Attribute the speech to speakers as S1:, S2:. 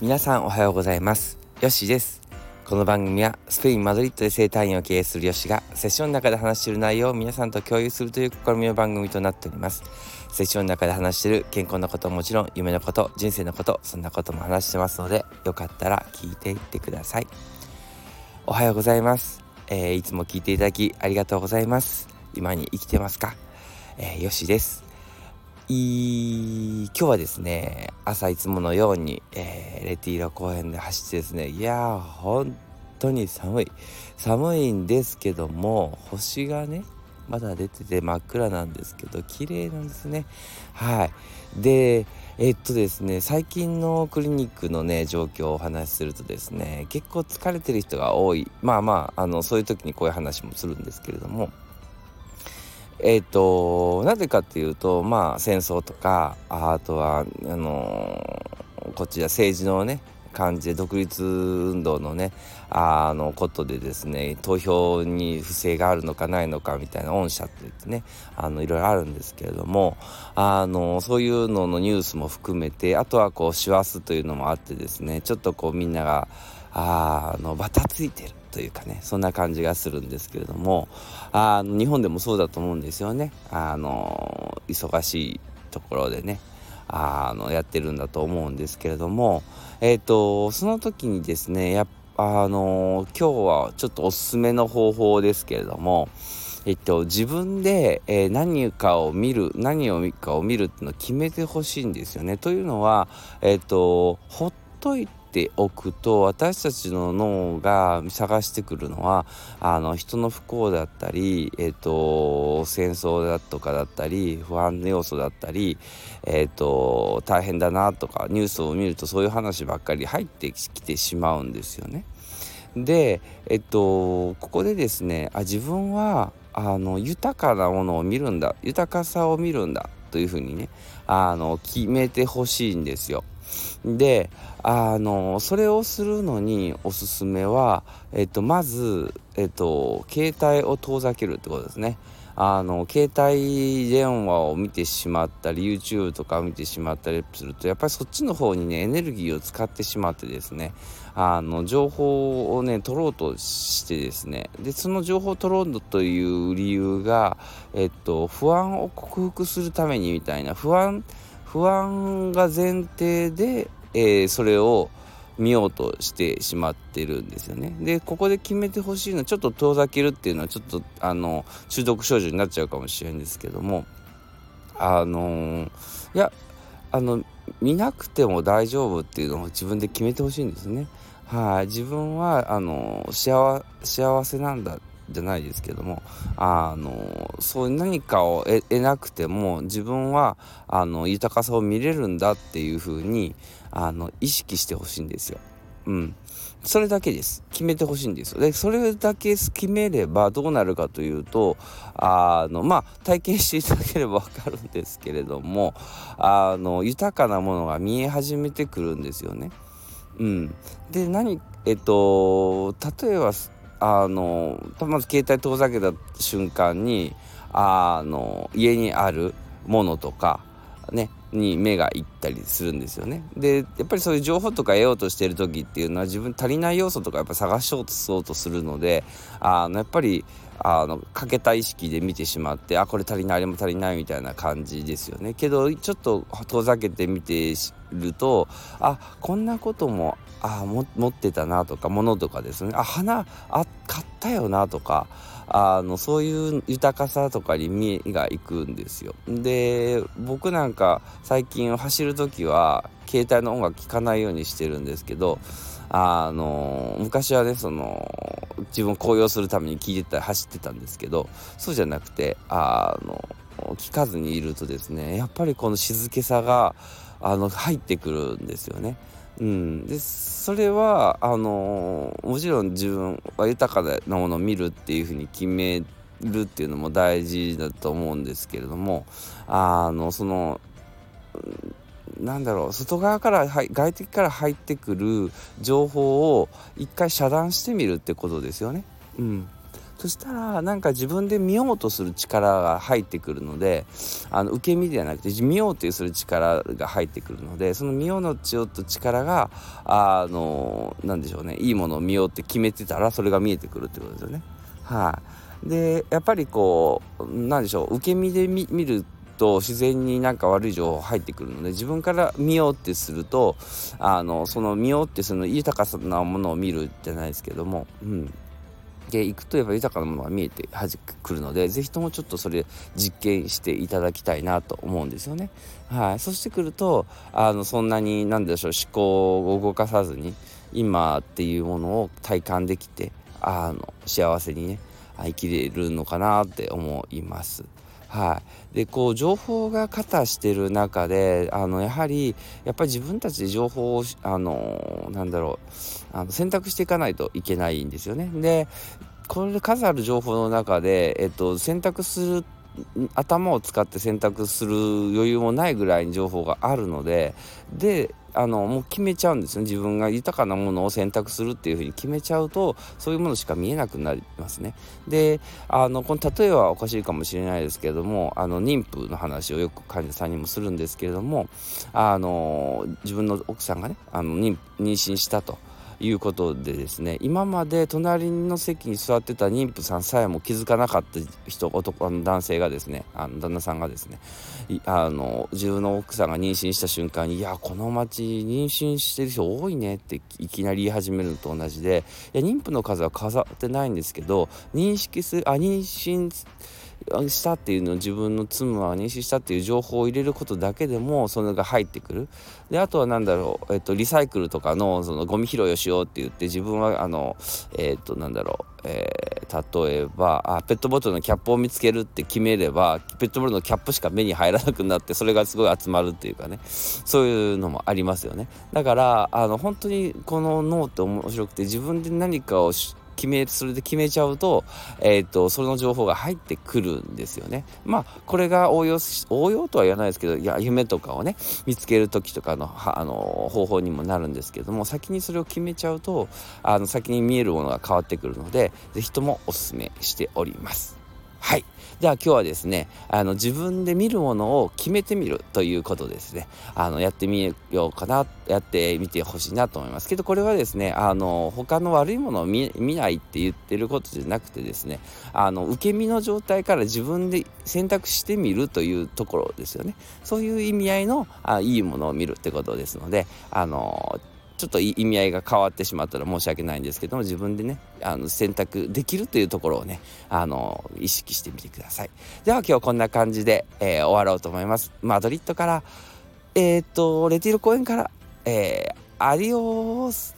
S1: 皆さんおはようございます。ヨッシーです。この番組はスペイン・マドリッドで生態院を経営するヨシがセッションの中で話している内容を皆さんと共有するという試みの番組となっております。セッションの中で話している健康のこともちろん夢のこと人生のことそんなことも話してますのでよかったら聞いていってください。おはようございます、えー、いつも聞いていただきありがとうございます。今に生きてますか、えー、ヨシです。い今日はですね朝いつものように、えー、レティーロ公園で走ってですねいやー本当に寒い。寒いんですけども星がねまだ出てて真っ暗なんですけど綺麗なんですね。はい。でえっとですね最近のクリニックのね状況をお話しするとですね結構疲れてる人が多い。まあまああのそういう時にこういう話もするんですけれどもえっ、ー、となぜかっていうとまあ戦争とかあとはあのー、こちは政治のね感じで独立運動のねあのことでですね投票に不正があるのかないのかみたいな恩赦って言ってねあのいろいろあるんですけれどもあのそういうののニュースも含めてあとはこう師走というのもあってですねちょっとこうみんながあのバタついてるというかねそんな感じがするんですけれどもあの日本でもそうだと思うんですよねあの忙しいところでねあのやってるんだと思うんですけれどもえっ、ー、とその時にですねやあの今日はちょっとおすすめの方法ですけれどもえっと、自分で、えー、何かを見る何を見かを見るっていうのを決めてほしいんですよね。というのは、えっと、ほっといてておくと私たちの脳が探してくるのはあの人の不幸だったり、えーと、戦争だとかだったり不安の要素だったり、えーと、大変だなとかニュースを見るとそういう話ばっかり入ってきてしまうんですよね。でえっとここでですねあ自分はあの豊かなものを見るんだ豊かさを見るんだというふうにねあの決めてほしいんですよ。であのそれをするのにおすすめは、えっと、まず、えっと、携帯を遠ざけるってことですね。あの携帯電話を見てしまったり YouTube とか見てしまったりするとやっぱりそっちの方にねエネルギーを使ってしまってですねあの情報をね取ろうとしてですねでその情報を取ろうという理由が、えっと、不安を克服するためにみたいな不安不安が前提で、えー、それを見ようとしてしまってるんですよね。でここで決めてほしいのはちょっと遠ざけるっていうのはちょっとあの中毒症状になっちゃうかもしれないんですけどもあのー、いやあの見なくても大丈夫っていうのを自分で決めてほしいんですね。はい、自分はあの幸せなんだじゃないですけどもあのそういう何かを得なくても自分はあの豊かさを見れるんだっていう風にあに意識してほしいんですよ。うん、それだけです決めてほしいんですよでそれだけ決めればどうなるかというとあのまあ体験していただければ 分かるんですけれどもあの豊かなものが見え始めてくるんですよね。うん、で何えっと例えばあのまず携帯遠ざけた瞬間にあの家にあるものとかねに目がいったりするんですよね。でやっぱりそういう情報とか得ようとしてる時っていうのは自分足りない要素とかやっぱ探しようとそうとするのであのやっぱりあの欠けた意識で見てしまってあこれ足りないあれも足りないみたいな感じですよね。けどちょっと遠ざけて見てるとあこんなこともあ持ってたなとか物とかですねあ花あ買ったよなとかあのそういう豊かさとかに目がいくんですよ。で僕なんか最近走る時は携帯の音楽聴かないようにしてるんですけどあの昔はねその自分を高揚するために聴いてたり走ってたんですけどそうじゃなくてあの聞かずにいるとですねやっぱりこの静けさがあの入ってくるんですよね。うん、でそれはあのもちろん自分は豊かなものを見るっていうふうに決めるっていうのも大事だと思うんですけれどもあのそのなんだろう外側から外敵から入ってくる情報を一回遮断してみるってことですよね。うん、そしたらなんか自分で見ようとする力が入ってくるのであの受け身ではなくて見ようとする力が入ってくるのでその見ようのちよと力があのなんでしょうねいいものを見ようって決めてたらそれが見えてくるってことですよね。はい、でやっぱりこうなんでしょう受け身で見ると自然になんか悪い情報入ってくるので自分から見ようってするとあのその見ようってその豊かなものを見るじゃないですけども、うん、でいくとやっぱ豊かなものが見えてはじくるので是非ともちょっとそれ実験していただきたいなと思うんですよね。はい、そしてくるとあのそんなに何でしょう思考を動かさずに今っていうものを体感できてあの幸せにね生きれるのかなって思います。はい、でこう情報が過多してる中であのやはりやっぱり自分たちで情報をあのなんだろうあの選択していかないといけないんですよね。でこれ数ある情報の中で、えっと、選択する頭を使って選択する余裕もないぐらいに情報があるのでであのもう決めちゃうんですね自分が豊かなものを選択するっていうふうに決めちゃうとそういうものしか見えなくなりますね。であのこの例えはおかしいかもしれないですけれどもあの妊婦の話をよく患者さんにもするんですけれどもあの自分の奥さんがねあの妊娠したと。いうことでですね今まで隣の席に座ってた妊婦さんさえも気づかなかった人男の男性がですねあの旦那さんがですねあの自分の奥さんが妊娠した瞬間に「いやこの町妊娠してる人多いね」っていきなり言い始めるのと同じでいや妊婦の数は飾ってないんですけど認識するあ妊娠したっていうのを自分の妻は妊娠したっていう情報を入れることだけでもそれが入ってくる。であとは何だろう、えっと、リサイクルとかのそのゴミ拾いをしようって言って自分はあのえっとなんだろう、えー、例えばあペットボトルのキャップを見つけるって決めればペットボトルのキャップしか目に入らなくなってそれがすごい集まるっていうかね。そういうのもありますよね。だからあの本当にこの脳って面白くて自分で何かを決めそれで決めちゃうと,、えーと、その情報が入ってくるんですよね。まあこれが応用応用とは言わないですけどいや夢とかをね見つける時とかのあの方法にもなるんですけども先にそれを決めちゃうとあの先に見えるものが変わってくるので是非ともおすすめしております。はい。では今日はですねあの自分で見るものを決めてみるということですね。あのやってみようかなやってみてほしいなと思います。けどこれはですねあの他の悪いものを見ないって言ってることじゃなくてですねあの受け身の状態から自分で選択してみるというところですよね。そういう意味合いのあいいものを見るってことですのであのちょっと意味合いが変わってしまったら申し訳ないんですけども自分でねあの選択できるというところをねあの意識してみてください。では今日こんな感じで、えー、終わろうと思います。マドリッドからえー、っとレティール公園から、えー、アディオース